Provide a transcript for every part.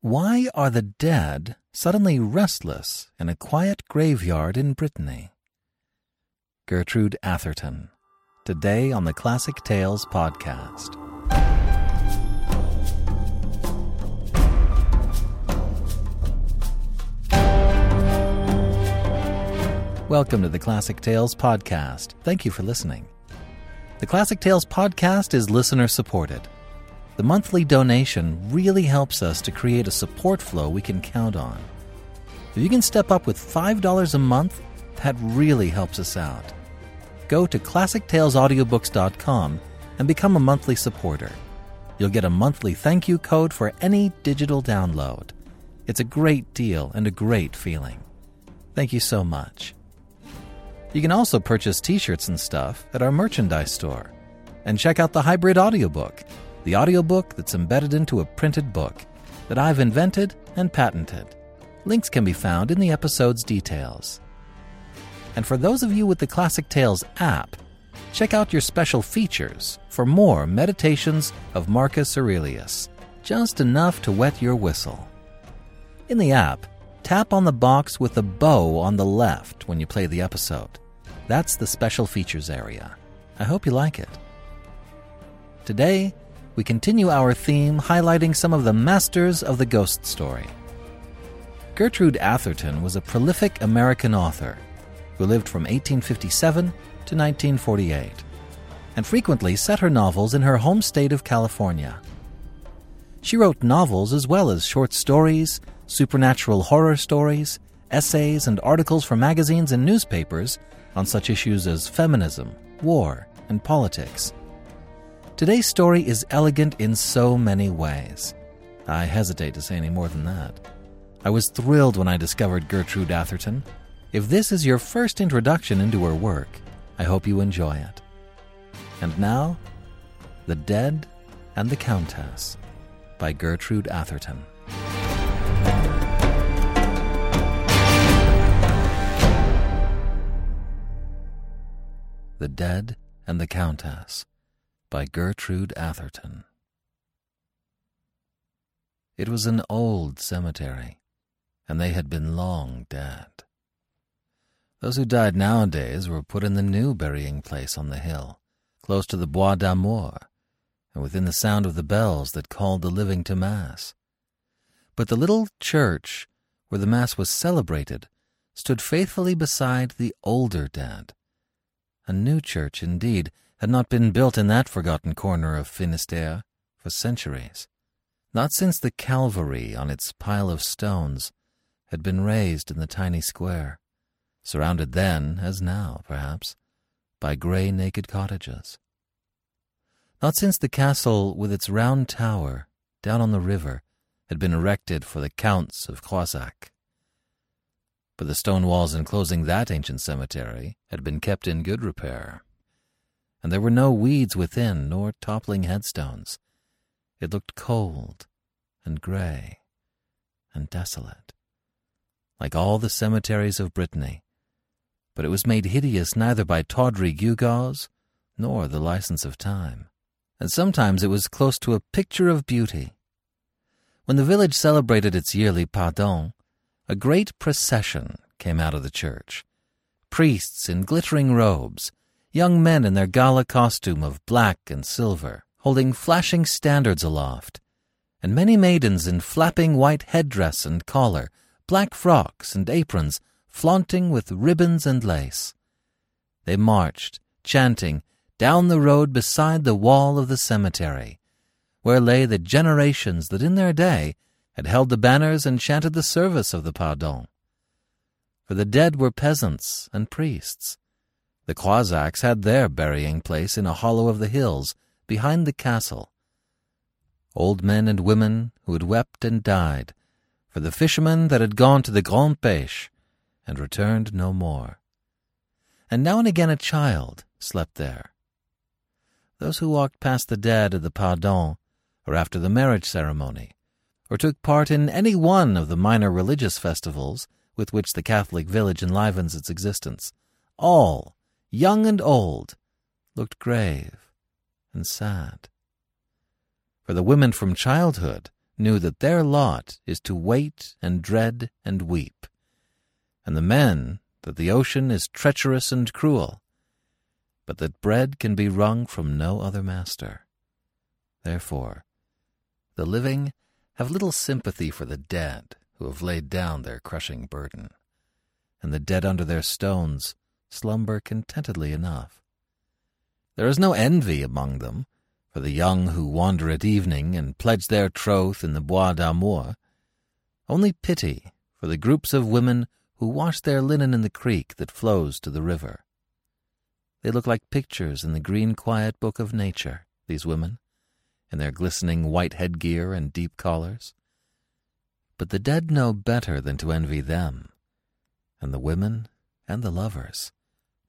Why are the dead suddenly restless in a quiet graveyard in Brittany? Gertrude Atherton, today on the Classic Tales podcast. Welcome to the Classic Tales podcast. Thank you for listening. The Classic Tales podcast is listener supported. The monthly donation really helps us to create a support flow we can count on. If you can step up with $5 a month, that really helps us out. Go to classictalesaudiobooks.com and become a monthly supporter. You'll get a monthly thank you code for any digital download. It's a great deal and a great feeling. Thank you so much. You can also purchase t shirts and stuff at our merchandise store. And check out the hybrid audiobook, the audiobook that's embedded into a printed book that I've invented and patented. Links can be found in the episode's details. And for those of you with the Classic Tales app, check out your special features for more meditations of Marcus Aurelius, just enough to wet your whistle. In the app, tap on the box with the bow on the left when you play the episode. That's the special features area. I hope you like it. Today, we continue our theme highlighting some of the masters of the ghost story. Gertrude Atherton was a prolific American author who lived from 1857 to 1948 and frequently set her novels in her home state of California. She wrote novels as well as short stories, supernatural horror stories, essays, and articles for magazines and newspapers on such issues as feminism, war, and politics. Today's story is elegant in so many ways. I hesitate to say any more than that. I was thrilled when I discovered Gertrude Atherton. If this is your first introduction into her work, I hope you enjoy it. And now, The Dead and the Countess by Gertrude Atherton. The Dead and the Countess by Gertrude Atherton. It was an old cemetery, and they had been long dead. Those who died nowadays were put in the new burying place on the hill, close to the Bois d'Amour, and within the sound of the bells that called the living to Mass. But the little church where the Mass was celebrated stood faithfully beside the older dead. A new church, indeed, had not been built in that forgotten corner of Finisterre for centuries. Not since the Calvary on its pile of stones had been raised in the tiny square, surrounded then, as now, perhaps, by grey naked cottages. Not since the castle with its round tower down on the river had been erected for the Counts of Croisac. But the stone walls enclosing that ancient cemetery had been kept in good repair and there were no weeds within nor toppling headstones. It looked cold and gray and desolate, like all the cemeteries of Brittany, but it was made hideous neither by tawdry gewgaws nor the license of time, and sometimes it was close to a picture of beauty. When the village celebrated its yearly pardon, a great procession came out of the church. Priests in glittering robes, young men in their gala costume of black and silver, holding flashing standards aloft, and many maidens in flapping white headdress and collar, black frocks and aprons, flaunting with ribbons and lace. They marched, chanting, down the road beside the wall of the cemetery, where lay the generations that in their day had held the banners and chanted the service of the pardon. For the dead were peasants and priests, the Croisacs had their burying place in a hollow of the hills behind the castle. Old men and women who had wept and died for the fishermen that had gone to the Grand Pêche and returned no more. And now and again a child slept there. Those who walked past the dead at the Pardon, or after the marriage ceremony, or took part in any one of the minor religious festivals with which the Catholic village enlivens its existence, all young and old, looked grave and sad. For the women from childhood knew that their lot is to wait and dread and weep, and the men that the ocean is treacherous and cruel, but that bread can be wrung from no other master. Therefore, the living have little sympathy for the dead who have laid down their crushing burden, and the dead under their stones slumber contentedly enough. There is no envy among them for the young who wander at evening and pledge their troth in the Bois d'Amour, only pity for the groups of women who wash their linen in the creek that flows to the river. They look like pictures in the green quiet book of nature, these women, in their glistening white headgear and deep collars. But the dead know better than to envy them, and the women and the lovers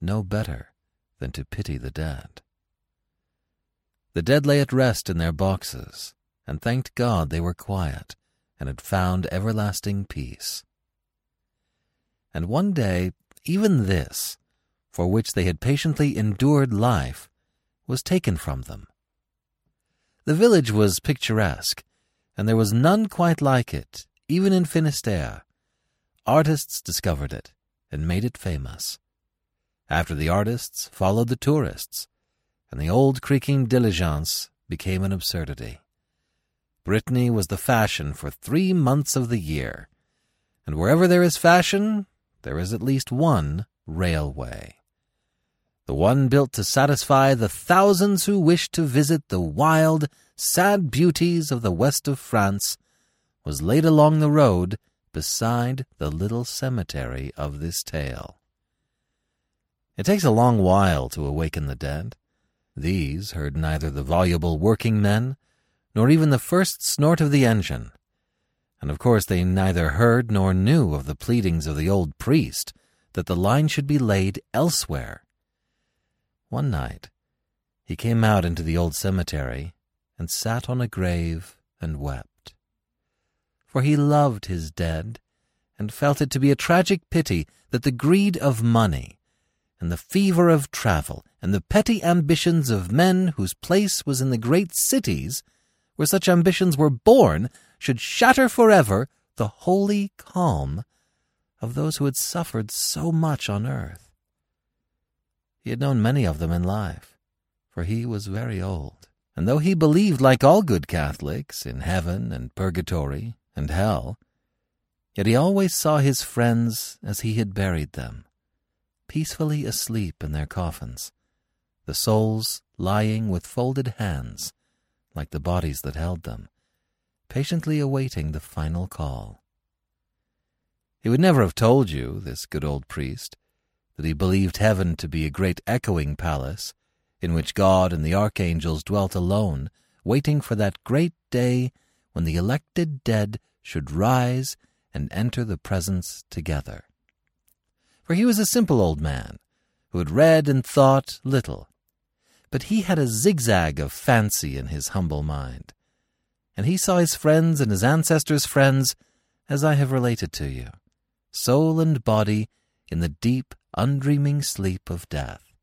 know better than to pity the dead. The dead lay at rest in their boxes, and thanked God they were quiet and had found everlasting peace. And one day, even this, for which they had patiently endured life, was taken from them. The village was picturesque, and there was none quite like it, even in Finisterre. Artists discovered it and made it famous. After the artists followed the tourists, and the old creaking diligence became an absurdity. Brittany was the fashion for three months of the year, and wherever there is fashion, there is at least one railway. The one built to satisfy the thousands who wish to visit the wild, sad beauties of the west of France was laid along the road beside the little cemetery of this tale. It takes a long while to awaken the dead. These heard neither the voluble working men nor even the first snort of the engine. And of course they neither heard nor knew of the pleadings of the old priest that the line should be laid elsewhere. One night he came out into the old cemetery and sat on a grave and wept. For he loved his dead and felt it to be a tragic pity that the greed of money and the fever of travel, and the petty ambitions of men whose place was in the great cities, where such ambitions were born, should shatter forever the holy calm of those who had suffered so much on earth. He had known many of them in life, for he was very old, and though he believed, like all good Catholics, in heaven and purgatory and hell, yet he always saw his friends as he had buried them peacefully asleep in their coffins, the souls lying with folded hands, like the bodies that held them, patiently awaiting the final call. He would never have told you, this good old priest, that he believed heaven to be a great echoing palace, in which God and the archangels dwelt alone, waiting for that great day when the elected dead should rise and enter the presence together for he was a simple old man who had read and thought little. But he had a zigzag of fancy in his humble mind, and he saw his friends and his ancestors' friends as I have related to you, soul and body in the deep, undreaming sleep of death.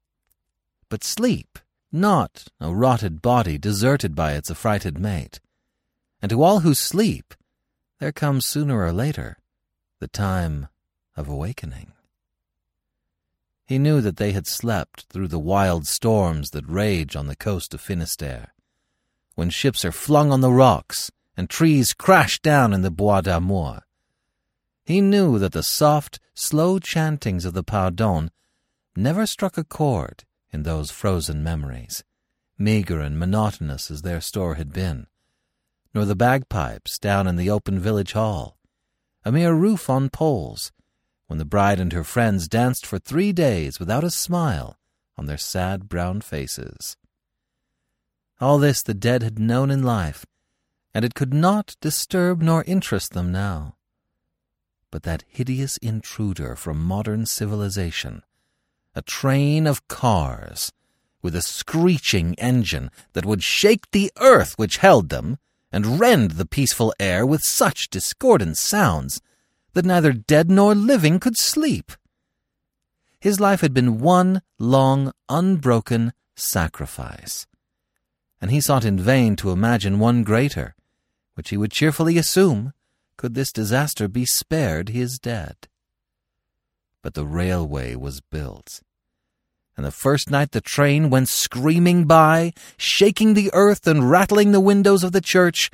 But sleep, not a rotted body deserted by its affrighted mate. And to all who sleep, there comes sooner or later the time of awakening. He knew that they had slept through the wild storms that rage on the coast of Finisterre, when ships are flung on the rocks and trees crash down in the Bois d'Amour. He knew that the soft, slow chantings of the Pardon never struck a chord in those frozen memories, meagre and monotonous as their store had been, nor the bagpipes down in the open village hall, a mere roof on poles, when the bride and her friends danced for three days without a smile on their sad brown faces. All this the dead had known in life, and it could not disturb nor interest them now. But that hideous intruder from modern civilization, a train of cars, with a screeching engine that would shake the earth which held them, and rend the peaceful air with such discordant sounds that neither dead nor living could sleep. His life had been one long, unbroken sacrifice, and he sought in vain to imagine one greater, which he would cheerfully assume could this disaster be spared his dead. But the railway was built, and the first night the train went screaming by, shaking the earth and rattling the windows of the church,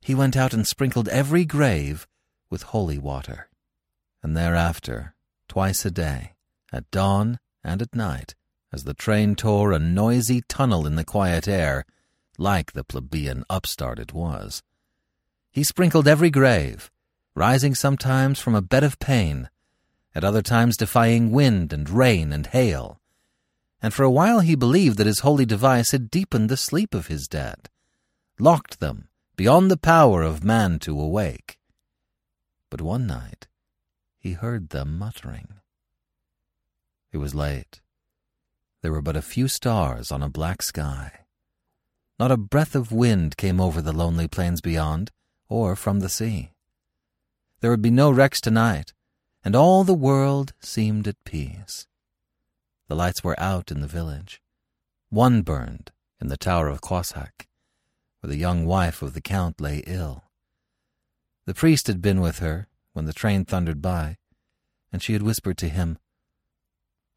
he went out and sprinkled every grave with holy water. And thereafter, twice a day, at dawn and at night, as the train tore a noisy tunnel in the quiet air, like the plebeian upstart it was, he sprinkled every grave, rising sometimes from a bed of pain, at other times defying wind and rain and hail. And for a while he believed that his holy device had deepened the sleep of his dead, locked them beyond the power of man to awake. But one night he heard them muttering. It was late. There were but a few stars on a black sky. Not a breath of wind came over the lonely plains beyond, or from the sea. There would be no wrecks tonight, and all the world seemed at peace. The lights were out in the village. One burned in the tower of Croisac, where the young wife of the count lay ill. The priest had been with her when the train thundered by, and she had whispered to him,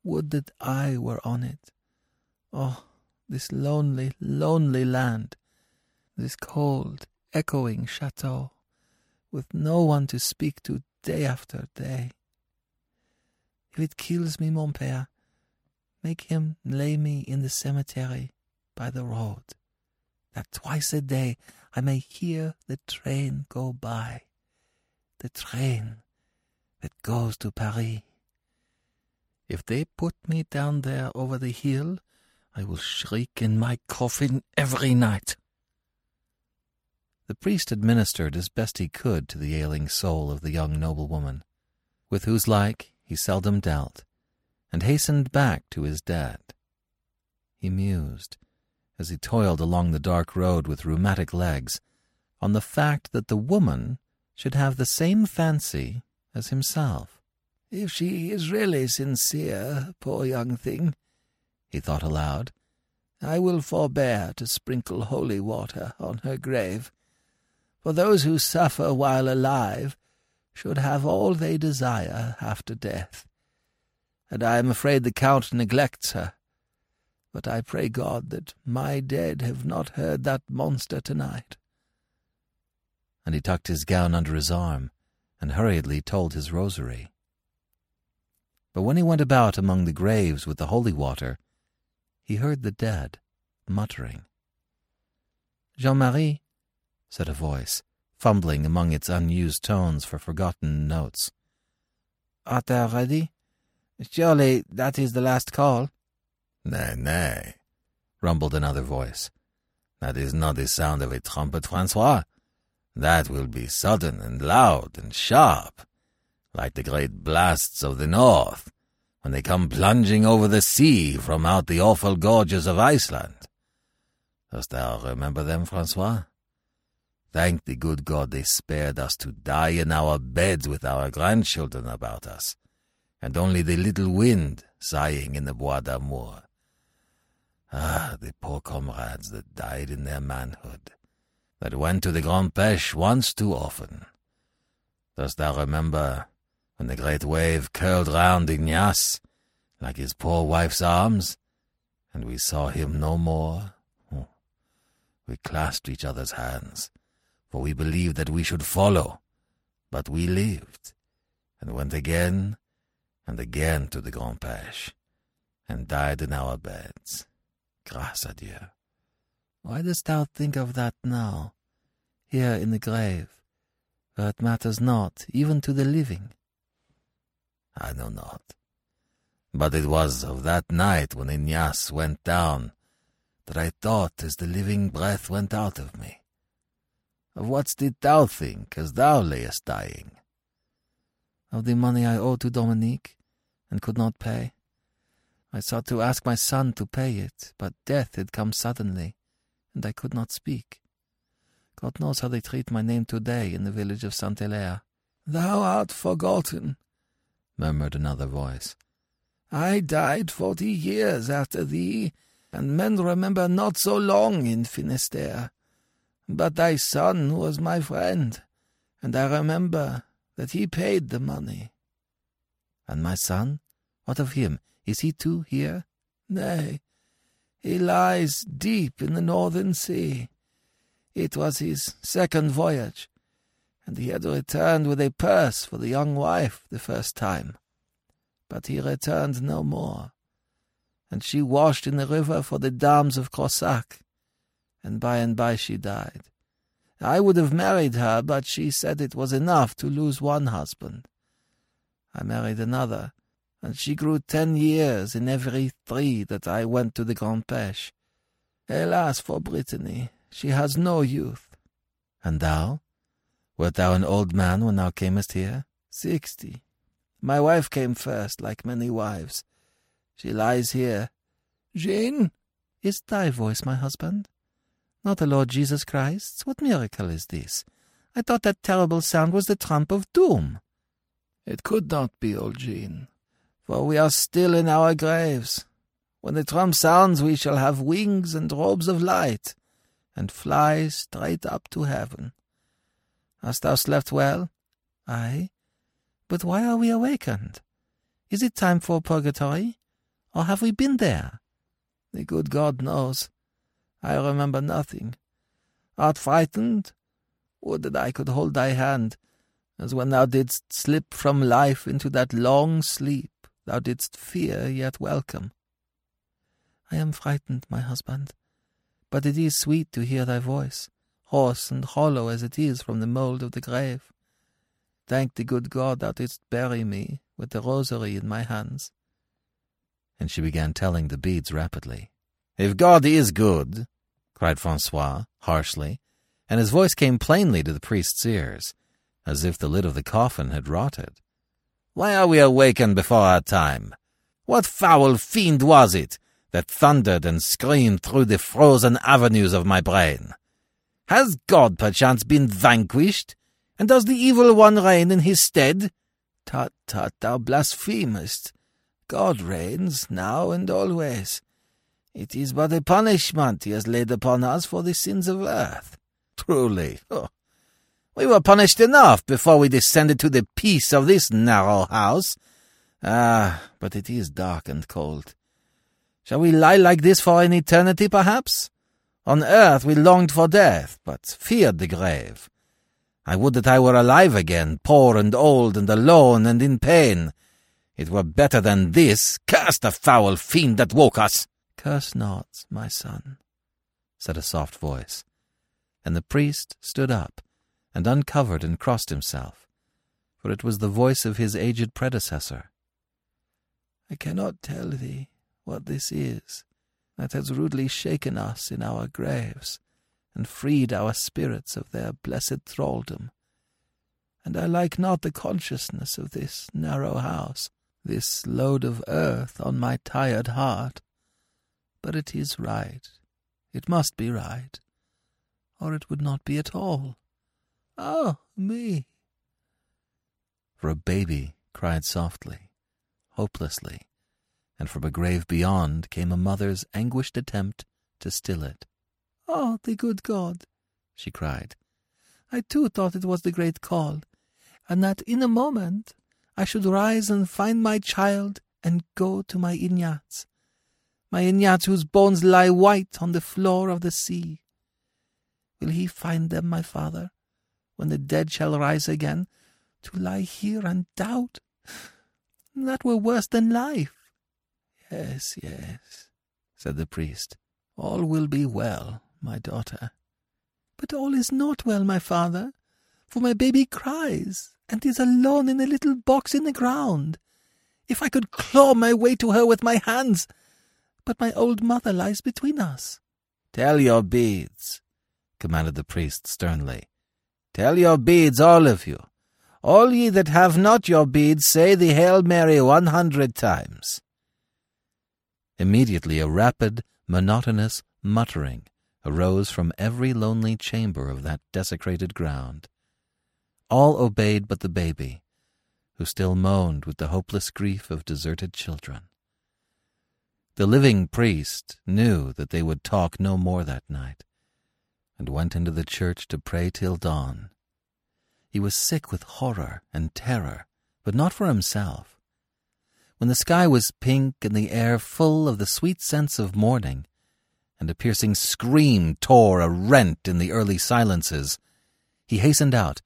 Would that I were on it. Oh, this lonely, lonely land, this cold, echoing chateau, with no one to speak to day after day. If it kills me, mon père, make him lay me in the cemetery by the road, that twice a day I may hear the train go by, the train that goes to Paris. If they put me down there over the hill, I will shriek in my coffin every night. The priest administered as best he could to the ailing soul of the young noblewoman, with whose like he seldom dealt, and hastened back to his dead. He mused, as he toiled along the dark road with rheumatic legs, on the fact that the woman should have the same fancy as himself. If she is really sincere, poor young thing, he thought aloud, I will forbear to sprinkle holy water on her grave for those who suffer while alive should have all they desire after death. And I am afraid the Count neglects her. But I pray God that my dead have not heard that monster tonight. And he tucked his gown under his arm and hurriedly told his rosary. But when he went about among the graves with the holy water, he heard the dead muttering. Jean Marie, said a voice, fumbling among its unused tones for forgotten notes. Art thou ready? Surely that is the last call. Nay, nay, rumbled another voice. That is not the sound of a trumpet, Francois. That will be sudden and loud and sharp, like the great blasts of the north, when they come plunging over the sea from out the awful gorges of Iceland. Dost thou remember them, Francois? Thank the good God they spared us to die in our beds with our grandchildren about us, and only the little wind sighing in the Bois d'Amour. Ah, the poor comrades that died in their manhood, that went to the Grand Pêche once too often. Dost thou remember when the great wave curled round Ignace, like his poor wife's arms, and we saw him no more? Oh, we clasped each other's hands for we believed that we should follow. But we lived, and went again and again to the Grand Pêche, and died in our beds. Grâce à Dieu. Why dost thou think of that now, here in the grave, where it matters not, even to the living? I know not. But it was of that night when Ignace went down that I thought as the living breath went out of me. Of what didst thou think as thou layest dying? Of the money I owed to Dominique, and could not pay. I sought to ask my son to pay it, but death had come suddenly, and I could not speak. God knows how they treat my name today in the village of Saint Hilaire. Thou art forgotten, murmured another voice. I died forty years after thee, and men remember not so long in Finisterre. But thy son was my friend, and I remember that he paid the money. And my son? What of him? Is he too here? Nay, he lies deep in the northern sea. It was his second voyage, and he had returned with a purse for the young wife the first time. But he returned no more, and she washed in the river for the dams of Croisac, and by and by she died. I would have married her, but she said it was enough to lose one husband. I married another, and she grew ten years in every three that I went to the Grand Pêche. Alas for Brittany, she has no youth. And thou? Wert thou an old man when thou camest here? Sixty. My wife came first, like many wives. She lies here. Jean? Is thy voice my husband? Not the Lord Jesus Christ's? What miracle is this? I thought that terrible sound was the trump of doom. It could not be, old Jean, for we are still in our graves. When the trump sounds, we shall have wings and robes of light, and fly straight up to heaven. Hast thou slept well? Ay. But why are we awakened? Is it time for purgatory? Or have we been there? The good God knows. I remember nothing. Art frightened? Would that I could hold thy hand, as when thou didst slip from life into that long sleep thou didst fear yet welcome. I am frightened, my husband, but it is sweet to hear thy voice, hoarse and hollow as it is from the mould of the grave. Thank the good God thou didst bury me with the rosary in my hands. And she began telling the beads rapidly. If God is good, cried Francois harshly, and his voice came plainly to the priest's ears, as if the lid of the coffin had rotted. Why are we awakened before our time? What foul fiend was it that thundered and screamed through the frozen avenues of my brain? Has God perchance been vanquished, and does the evil one reign in his stead? Tut, tut, thou blasphemest. God reigns now and always. It is but a punishment he has laid upon us for the sins of earth. Truly, oh, we were punished enough before we descended to the peace of this narrow house. Ah, but it is dark and cold. Shall we lie like this for an eternity, perhaps? On earth we longed for death, but feared the grave. I would that I were alive again, poor and old and alone and in pain. It were better than this. Curse the foul fiend that woke us! Curse not, my son, said a soft voice, and the priest stood up and uncovered and crossed himself, for it was the voice of his aged predecessor. I cannot tell thee what this is that has rudely shaken us in our graves and freed our spirits of their blessed thraldom. And I like not the consciousness of this narrow house, this load of earth on my tired heart, but it is right. It must be right, or it would not be at all. Ah, me! For a baby cried softly, hopelessly, and from a grave beyond came a mother's anguished attempt to still it. Ah, the good God! she cried. I too thought it was the great call, and that in a moment I should rise and find my child and go to my Ignace my Ignace whose bones lie white on the floor of the sea. Will he find them, my father, when the dead shall rise again, to lie here and doubt? That were worse than life. Yes, yes, said the priest. All will be well, my daughter. But all is not well, my father, for my baby cries and is alone in a little box in the ground. If I could claw my way to her with my hands, but my old mother lies between us. Tell your beads, commanded the priest sternly. Tell your beads, all of you. All ye that have not your beads, say the Hail Mary one hundred times. Immediately a rapid, monotonous muttering arose from every lonely chamber of that desecrated ground. All obeyed but the baby, who still moaned with the hopeless grief of deserted children. The living priest knew that they would talk no more that night, and went into the church to pray till dawn. He was sick with horror and terror, but not for himself. When the sky was pink and the air full of the sweet sense of morning, and a piercing scream tore a rent in the early silences, he hastened out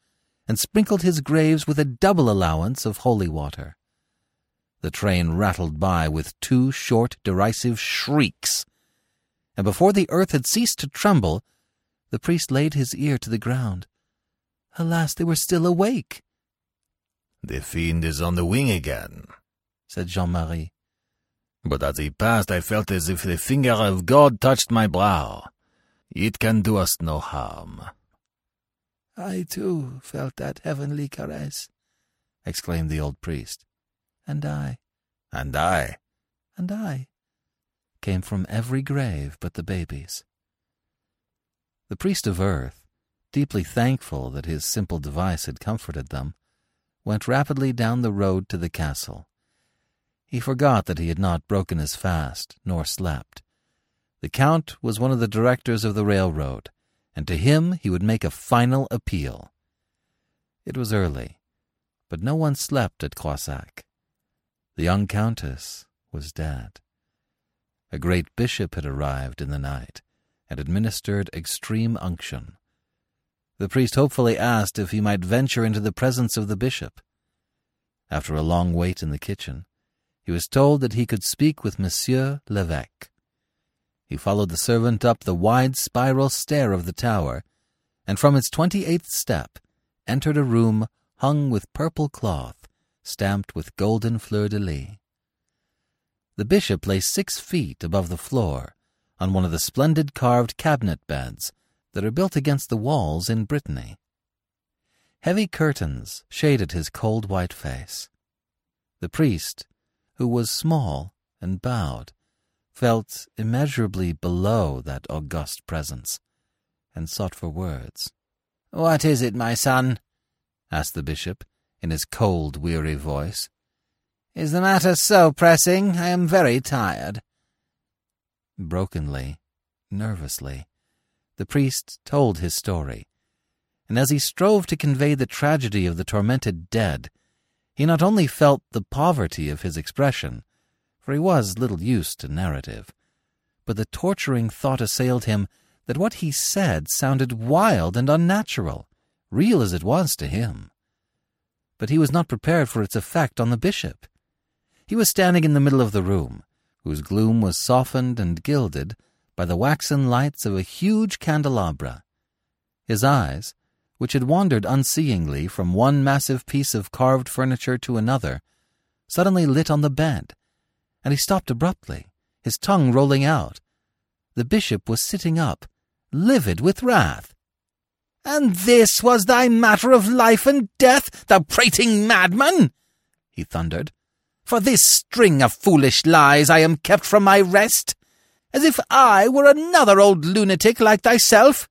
and sprinkled his graves with a double allowance of holy water. The train rattled by with two short, derisive shrieks, and before the earth had ceased to tremble, the priest laid his ear to the ground. Alas, they were still awake. The fiend is on the wing again, said Jean Marie. But as he passed, I felt as if the finger of God touched my brow. It can do us no harm. I, too, felt that heavenly caress, exclaimed the old priest. And I. And I. And I. Came from every grave but the baby's. The priest of earth, deeply thankful that his simple device had comforted them, went rapidly down the road to the castle. He forgot that he had not broken his fast, nor slept. The Count was one of the directors of the railroad, and to him he would make a final appeal. It was early, but no one slept at Croissac. The young Countess was dead. A great bishop had arrived in the night and administered extreme unction. The priest hopefully asked if he might venture into the presence of the bishop. After a long wait in the kitchen, he was told that he could speak with Monsieur l'Evêque. He followed the servant up the wide spiral stair of the tower, and from its twenty-eighth step entered a room hung with purple cloth, stamped with golden fleur-de-lis. The bishop lay six feet above the floor, on one of the splendid carved cabinet beds that are built against the walls in Brittany. Heavy curtains shaded his cold white face. The priest, who was small and bowed, felt immeasurably below that august presence, and sought for words. What is it, my son? asked the bishop, in his cold, weary voice. Is the matter so pressing? I am very tired. Brokenly, nervously, the priest told his story, and as he strove to convey the tragedy of the tormented dead, he not only felt the poverty of his expression, for he was little used to narrative, but the torturing thought assailed him that what he said sounded wild and unnatural, real as it was to him. But he was not prepared for its effect on the bishop. He was standing in the middle of the room, whose gloom was softened and gilded by the waxen lights of a huge candelabra. His eyes, which had wandered unseeingly from one massive piece of carved furniture to another, suddenly lit on the bed, and he stopped abruptly, his tongue rolling out. The bishop was sitting up, livid with wrath. And this was thy matter of life and death, thou prating madman! he thundered. For this string of foolish lies I am kept from my rest, as if I were another old lunatic like thyself.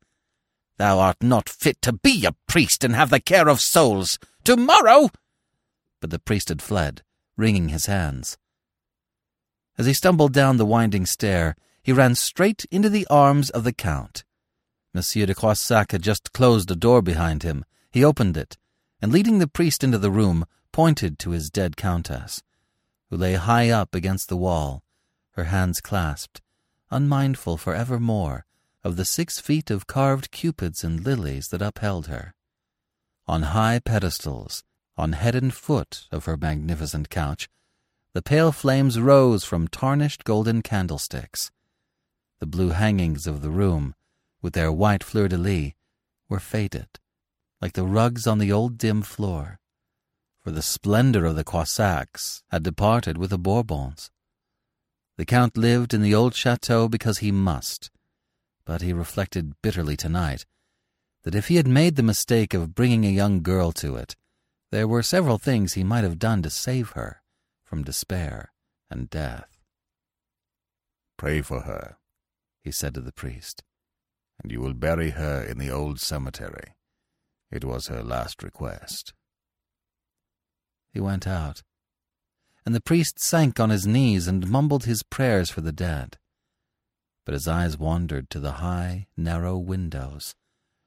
Thou art not fit to be a priest and have the care of souls. Tomorrow! But the priest had fled, wringing his hands. As he stumbled down the winding stair, he ran straight into the arms of the Count. Monsieur de Croissac had just closed a door behind him. He opened it, and leading the priest into the room, pointed to his dead countess who lay high up against the wall, her hands clasped, unmindful for evermore of the six feet of carved cupids and lilies that upheld her. On high pedestals, on head and foot of her magnificent couch, the pale flames rose from tarnished golden candlesticks. The blue hangings of the room, with their white fleur-de-lis, were faded, like the rugs on the old dim floor for the splendor of the Croissacs had departed with the Bourbons. The Count lived in the old chateau because he must, but he reflected bitterly tonight that if he had made the mistake of bringing a young girl to it, there were several things he might have done to save her from despair and death. Pray for her, he said to the priest, and you will bury her in the old cemetery. It was her last request. He went out, and the priest sank on his knees and mumbled his prayers for the dead. but his eyes wandered to the high, narrow windows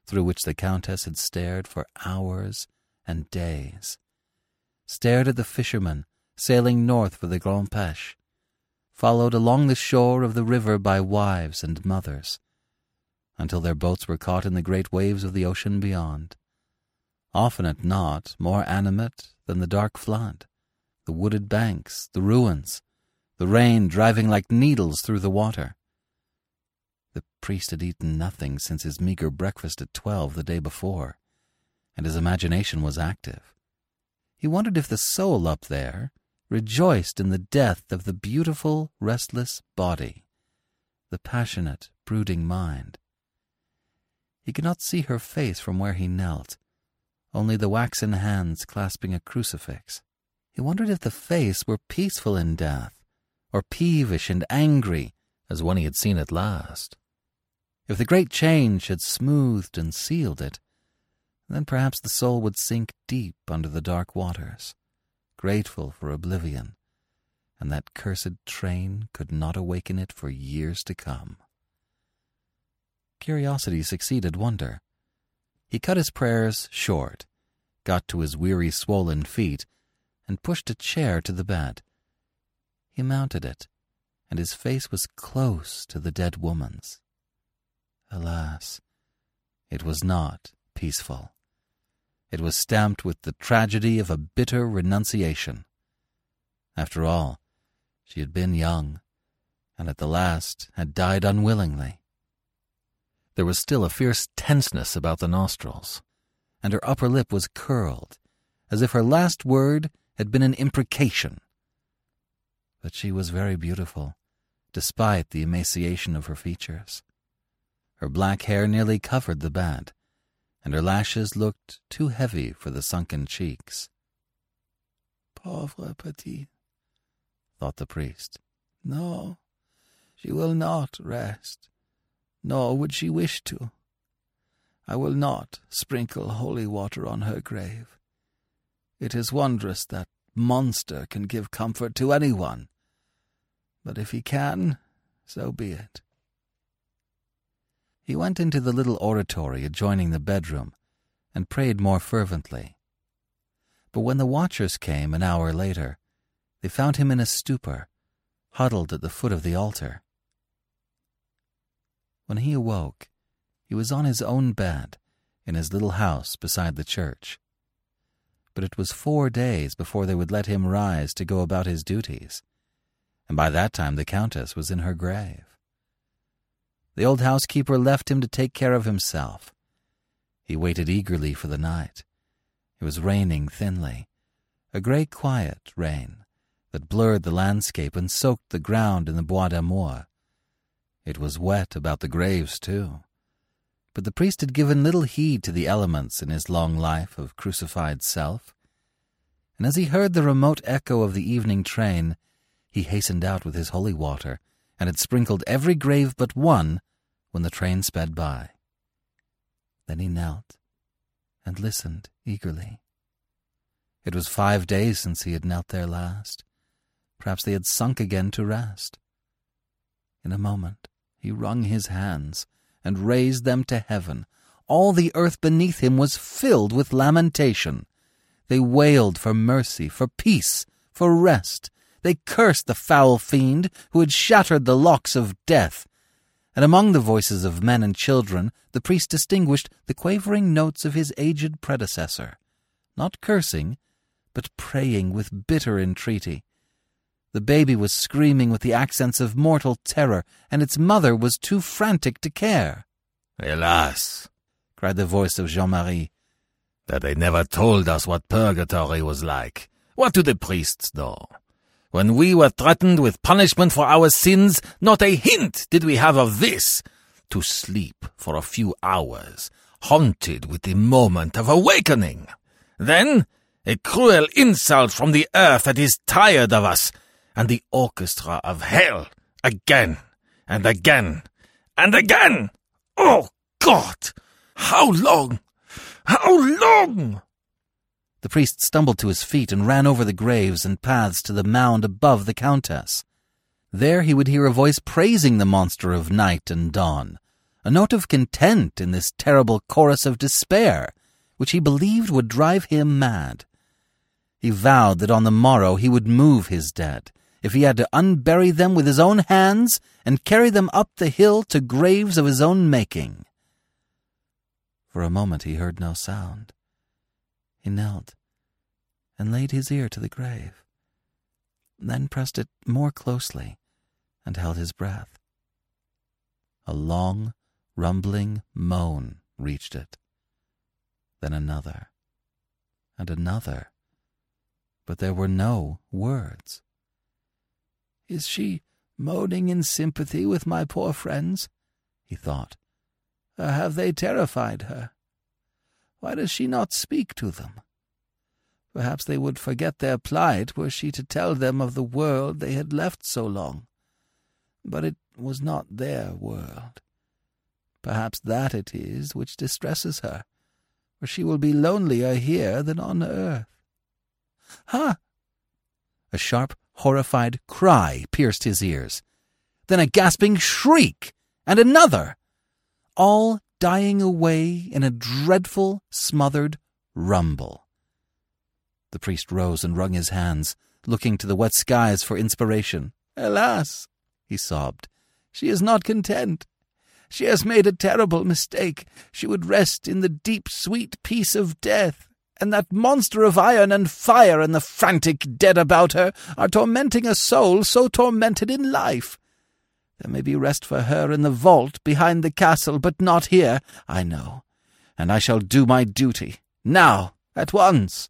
through which the Countess had stared for hours and days, stared at the fishermen sailing north for the Grand Pêche, followed along the shore of the river by wives and mothers, until their boats were caught in the great waves of the ocean beyond, often at naught more animate than the dark flood, the wooded banks, the ruins, the rain driving like needles through the water. The priest had eaten nothing since his meager breakfast at twelve the day before, and his imagination was active. He wondered if the soul up there rejoiced in the death of the beautiful, restless body, the passionate, brooding mind. He could not see her face from where he knelt, only the waxen hands clasping a crucifix. He wondered if the face were peaceful in death, or peevish and angry as when he had seen it last. If the great change had smoothed and sealed it, then perhaps the soul would sink deep under the dark waters, grateful for oblivion, and that cursed train could not awaken it for years to come. Curiosity succeeded wonder. He cut his prayers short, got to his weary, swollen feet, and pushed a chair to the bed. He mounted it, and his face was close to the dead woman's. Alas, it was not peaceful. It was stamped with the tragedy of a bitter renunciation. After all, she had been young, and at the last had died unwillingly. There was still a fierce tenseness about the nostrils, and her upper lip was curled, as if her last word had been an imprecation. But she was very beautiful, despite the emaciation of her features. Her black hair nearly covered the bed, and her lashes looked too heavy for the sunken cheeks. Pauvre petite, thought the priest. No, she will not rest, nor would she wish to. I will not sprinkle holy water on her grave. It is wondrous that monster can give comfort to anyone. But if he can, so be it. He went into the little oratory adjoining the bedroom and prayed more fervently. But when the watchers came an hour later, they found him in a stupor, huddled at the foot of the altar. When he awoke, he was on his own bed in his little house beside the church. But it was four days before they would let him rise to go about his duties, and by that time the Countess was in her grave. The old housekeeper left him to take care of himself. He waited eagerly for the night. It was raining thinly, a grey quiet rain that blurred the landscape and soaked the ground in the Bois d'Amour. It was wet about the graves, too. But the priest had given little heed to the elements in his long life of crucified self. And as he heard the remote echo of the evening train, he hastened out with his holy water and had sprinkled every grave but one when the train sped by. Then he knelt and listened eagerly. It was five days since he had knelt there last. Perhaps they had sunk again to rest. In a moment he wrung his hands and raised them to heaven. All the earth beneath him was filled with lamentation. They wailed for mercy, for peace, for rest, they cursed the foul fiend who had shattered the locks of death. And among the voices of men and children, the priest distinguished the quavering notes of his aged predecessor, not cursing, but praying with bitter entreaty. The baby was screaming with the accents of mortal terror, and its mother was too frantic to care. Alas, cried the voice of Jean Marie, that they never told us what purgatory was like. What do the priests know? When we were threatened with punishment for our sins, not a hint did we have of this. To sleep for a few hours, haunted with the moment of awakening. Then, a cruel insult from the earth that is tired of us, and the orchestra of hell, again, and again, and again. Oh, God! How long? How long? The priest stumbled to his feet and ran over the graves and paths to the mound above the countess. There he would hear a voice praising the monster of night and dawn, a note of content in this terrible chorus of despair, which he believed would drive him mad. He vowed that on the morrow he would move his dead, if he had to unbury them with his own hands and carry them up the hill to graves of his own making. For a moment he heard no sound. He knelt and laid his ear to the grave, then pressed it more closely and held his breath. A long, rumbling moan reached it, then another, and another, but there were no words. Is she moaning in sympathy with my poor friends? he thought. Or have they terrified her? Why does she not speak to them? Perhaps they would forget their plight were she to tell them of the world they had left so long. But it was not their world. Perhaps that it is which distresses her, for she will be lonelier here than on earth. Ha! A sharp, horrified cry pierced his ears. Then a gasping shriek, and another, all dying away in a dreadful, smothered rumble. The priest rose and wrung his hands, looking to the wet skies for inspiration. Alas, he sobbed, she is not content. She has made a terrible mistake. She would rest in the deep, sweet peace of death, and that monster of iron and fire and the frantic dead about her are tormenting a soul so tormented in life. There may be rest for her in the vault behind the castle, but not here, I know, and I shall do my duty, now, at once.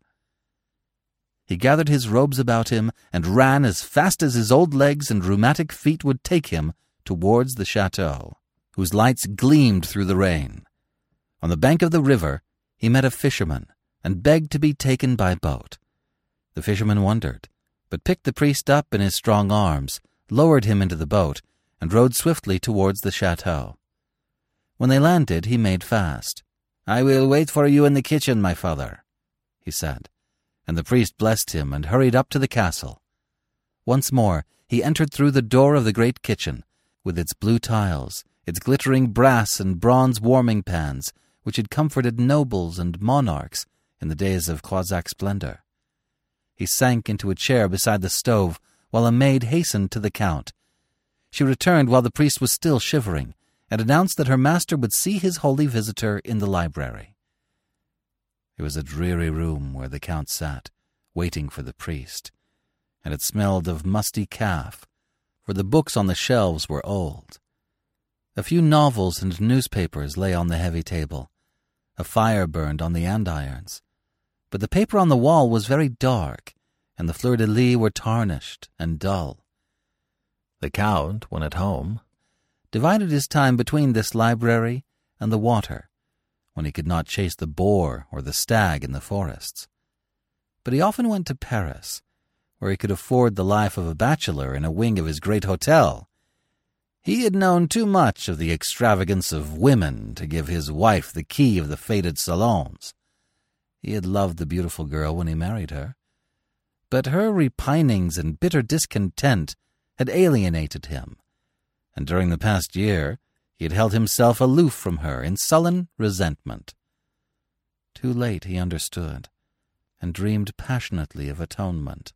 He gathered his robes about him and ran as fast as his old legs and rheumatic feet would take him towards the chateau, whose lights gleamed through the rain. On the bank of the river, he met a fisherman and begged to be taken by boat. The fisherman wondered, but picked the priest up in his strong arms, lowered him into the boat, and rowed swiftly towards the chateau. When they landed, he made fast. I will wait for you in the kitchen, my father, he said and the priest blessed him and hurried up to the castle. Once more he entered through the door of the great kitchen, with its blue tiles, its glittering brass and bronze warming pans, which had comforted nobles and monarchs in the days of Croisac's splendor. He sank into a chair beside the stove, while a maid hastened to the count. She returned while the priest was still shivering, and announced that her master would see his holy visitor in the library. It was a dreary room where the Count sat, waiting for the priest, and it smelled of musty calf, for the books on the shelves were old. A few novels and newspapers lay on the heavy table. A fire burned on the andirons. But the paper on the wall was very dark, and the fleur de lis were tarnished and dull. The Count, when at home, divided his time between this library and the water, when he could not chase the boar or the stag in the forests. But he often went to Paris, where he could afford the life of a bachelor in a wing of his great hotel. He had known too much of the extravagance of women to give his wife the key of the faded salons. He had loved the beautiful girl when he married her, but her repinings and bitter discontent had alienated him, and during the past year he had held himself aloof from her in sullen resentment. Too late he understood, and dreamed passionately of atonement.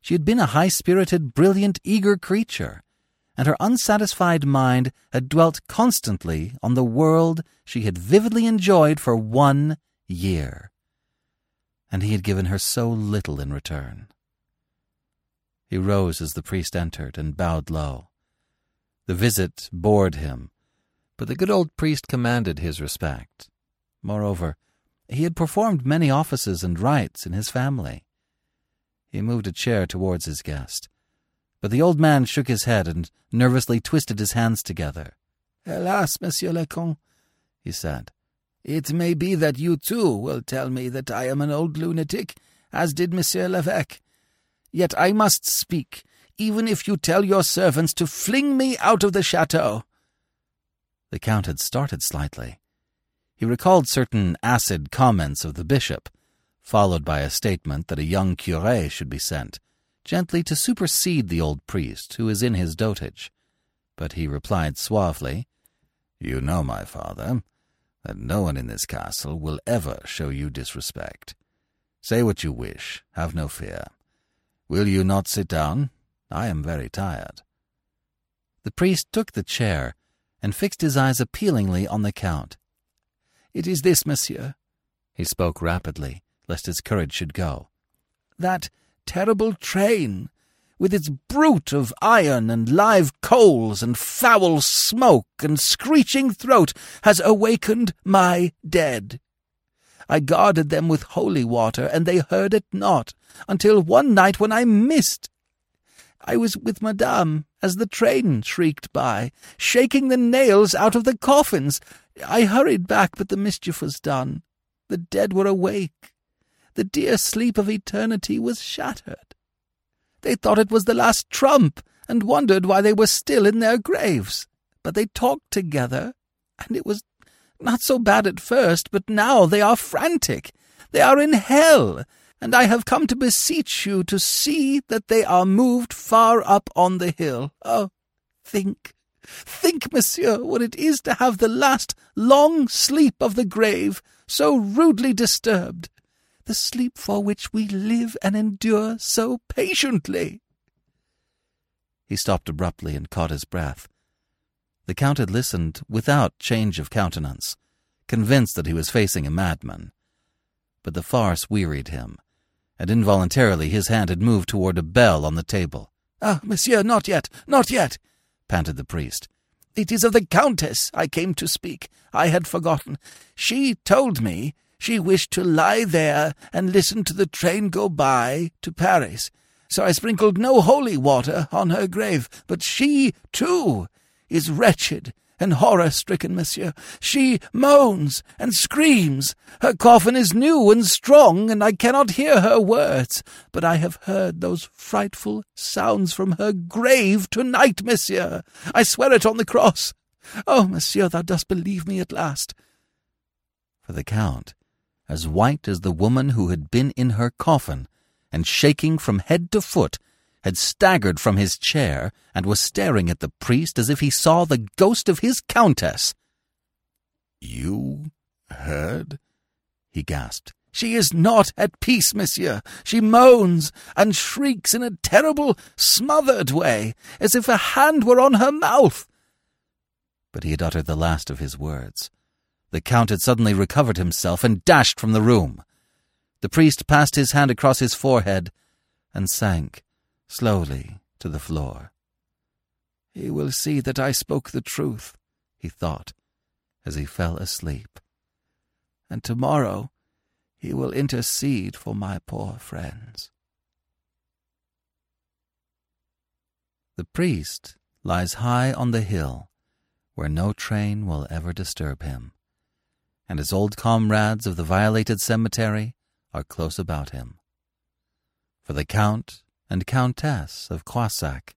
She had been a high spirited, brilliant, eager creature, and her unsatisfied mind had dwelt constantly on the world she had vividly enjoyed for one year. And he had given her so little in return. He rose as the priest entered and bowed low. The visit bored him, but the good old priest commanded his respect. Moreover, he had performed many offices and rites in his family. He moved a chair towards his guest, but the old man shook his head and nervously twisted his hands together. Alas, Monsieur le Comte, he said, it may be that you too will tell me that I am an old lunatic, as did Monsieur l'Evêque. Yet I must speak, even if you tell your servants to fling me out of the chateau. The Count had started slightly. He recalled certain acid comments of the bishop, followed by a statement that a young curé should be sent, gently to supersede the old priest who is in his dotage. But he replied suavely, You know, my father, that no one in this castle will ever show you disrespect. Say what you wish, have no fear. Will you not sit down? I am very tired. The priest took the chair and fixed his eyes appealingly on the Count. It is this, monsieur. He spoke rapidly, lest his courage should go. That terrible train, with its brute of iron and live coals and foul smoke and screeching throat, has awakened my dead. I guarded them with holy water, and they heard it not, until one night when I missed. I was with Madame as the train shrieked by, shaking the nails out of the coffins. I hurried back, but the mischief was done. The dead were awake. The dear sleep of eternity was shattered. They thought it was the last trump, and wondered why they were still in their graves. But they talked together, and it was not so bad at first, but now they are frantic. They are in hell, and I have come to beseech you to see that they are moved far up on the hill. Oh, think, think, monsieur, what it is to have the last long sleep of the grave so rudely disturbed, the sleep for which we live and endure so patiently. He stopped abruptly and caught his breath. The Count had listened without change of countenance, convinced that he was facing a madman. But the farce wearied him, and involuntarily his hand had moved toward a bell on the table. Ah, monsieur, not yet, not yet, panted the priest. It is of the Countess I came to speak. I had forgotten. She told me she wished to lie there and listen to the train go by to Paris. So I sprinkled no holy water on her grave. But she, too, is wretched and horror stricken, monsieur. She moans and screams. Her coffin is new and strong, and I cannot hear her words. But I have heard those frightful sounds from her grave tonight, monsieur. I swear it on the cross. Oh, monsieur, thou dost believe me at last. For the Count, as white as the woman who had been in her coffin, and shaking from head to foot, had staggered from his chair and was staring at the priest as if he saw the ghost of his countess. You heard? he gasped. She is not at peace, monsieur. She moans and shrieks in a terrible, smothered way, as if a hand were on her mouth. But he had uttered the last of his words. The Count had suddenly recovered himself and dashed from the room. The priest passed his hand across his forehead and sank slowly to the floor. He will see that I spoke the truth, he thought, as he fell asleep. And tomorrow he will intercede for my poor friends. The priest lies high on the hill, where no train will ever disturb him, and his old comrades of the violated cemetery are close about him. For the Count and Countess of Croisac,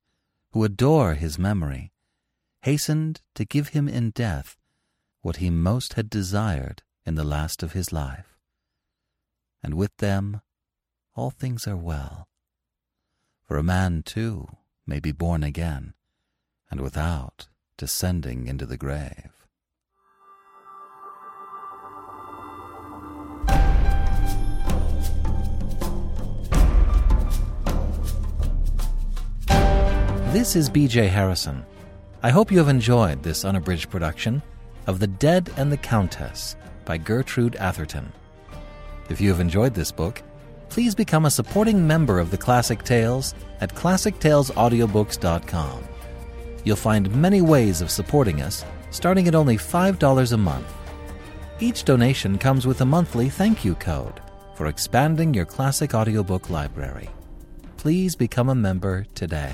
who adore his memory, hastened to give him in death what he most had desired in the last of his life. And with them all things are well. For a man, too, may be born again, and without descending into the grave. This is BJ Harrison. I hope you have enjoyed this unabridged production of The Dead and the Countess by Gertrude Atherton. If you have enjoyed this book, please become a supporting member of the Classic Tales at ClassicTalesAudiobooks.com. You'll find many ways of supporting us, starting at only $5 a month. Each donation comes with a monthly thank you code for expanding your classic audiobook library. Please become a member today.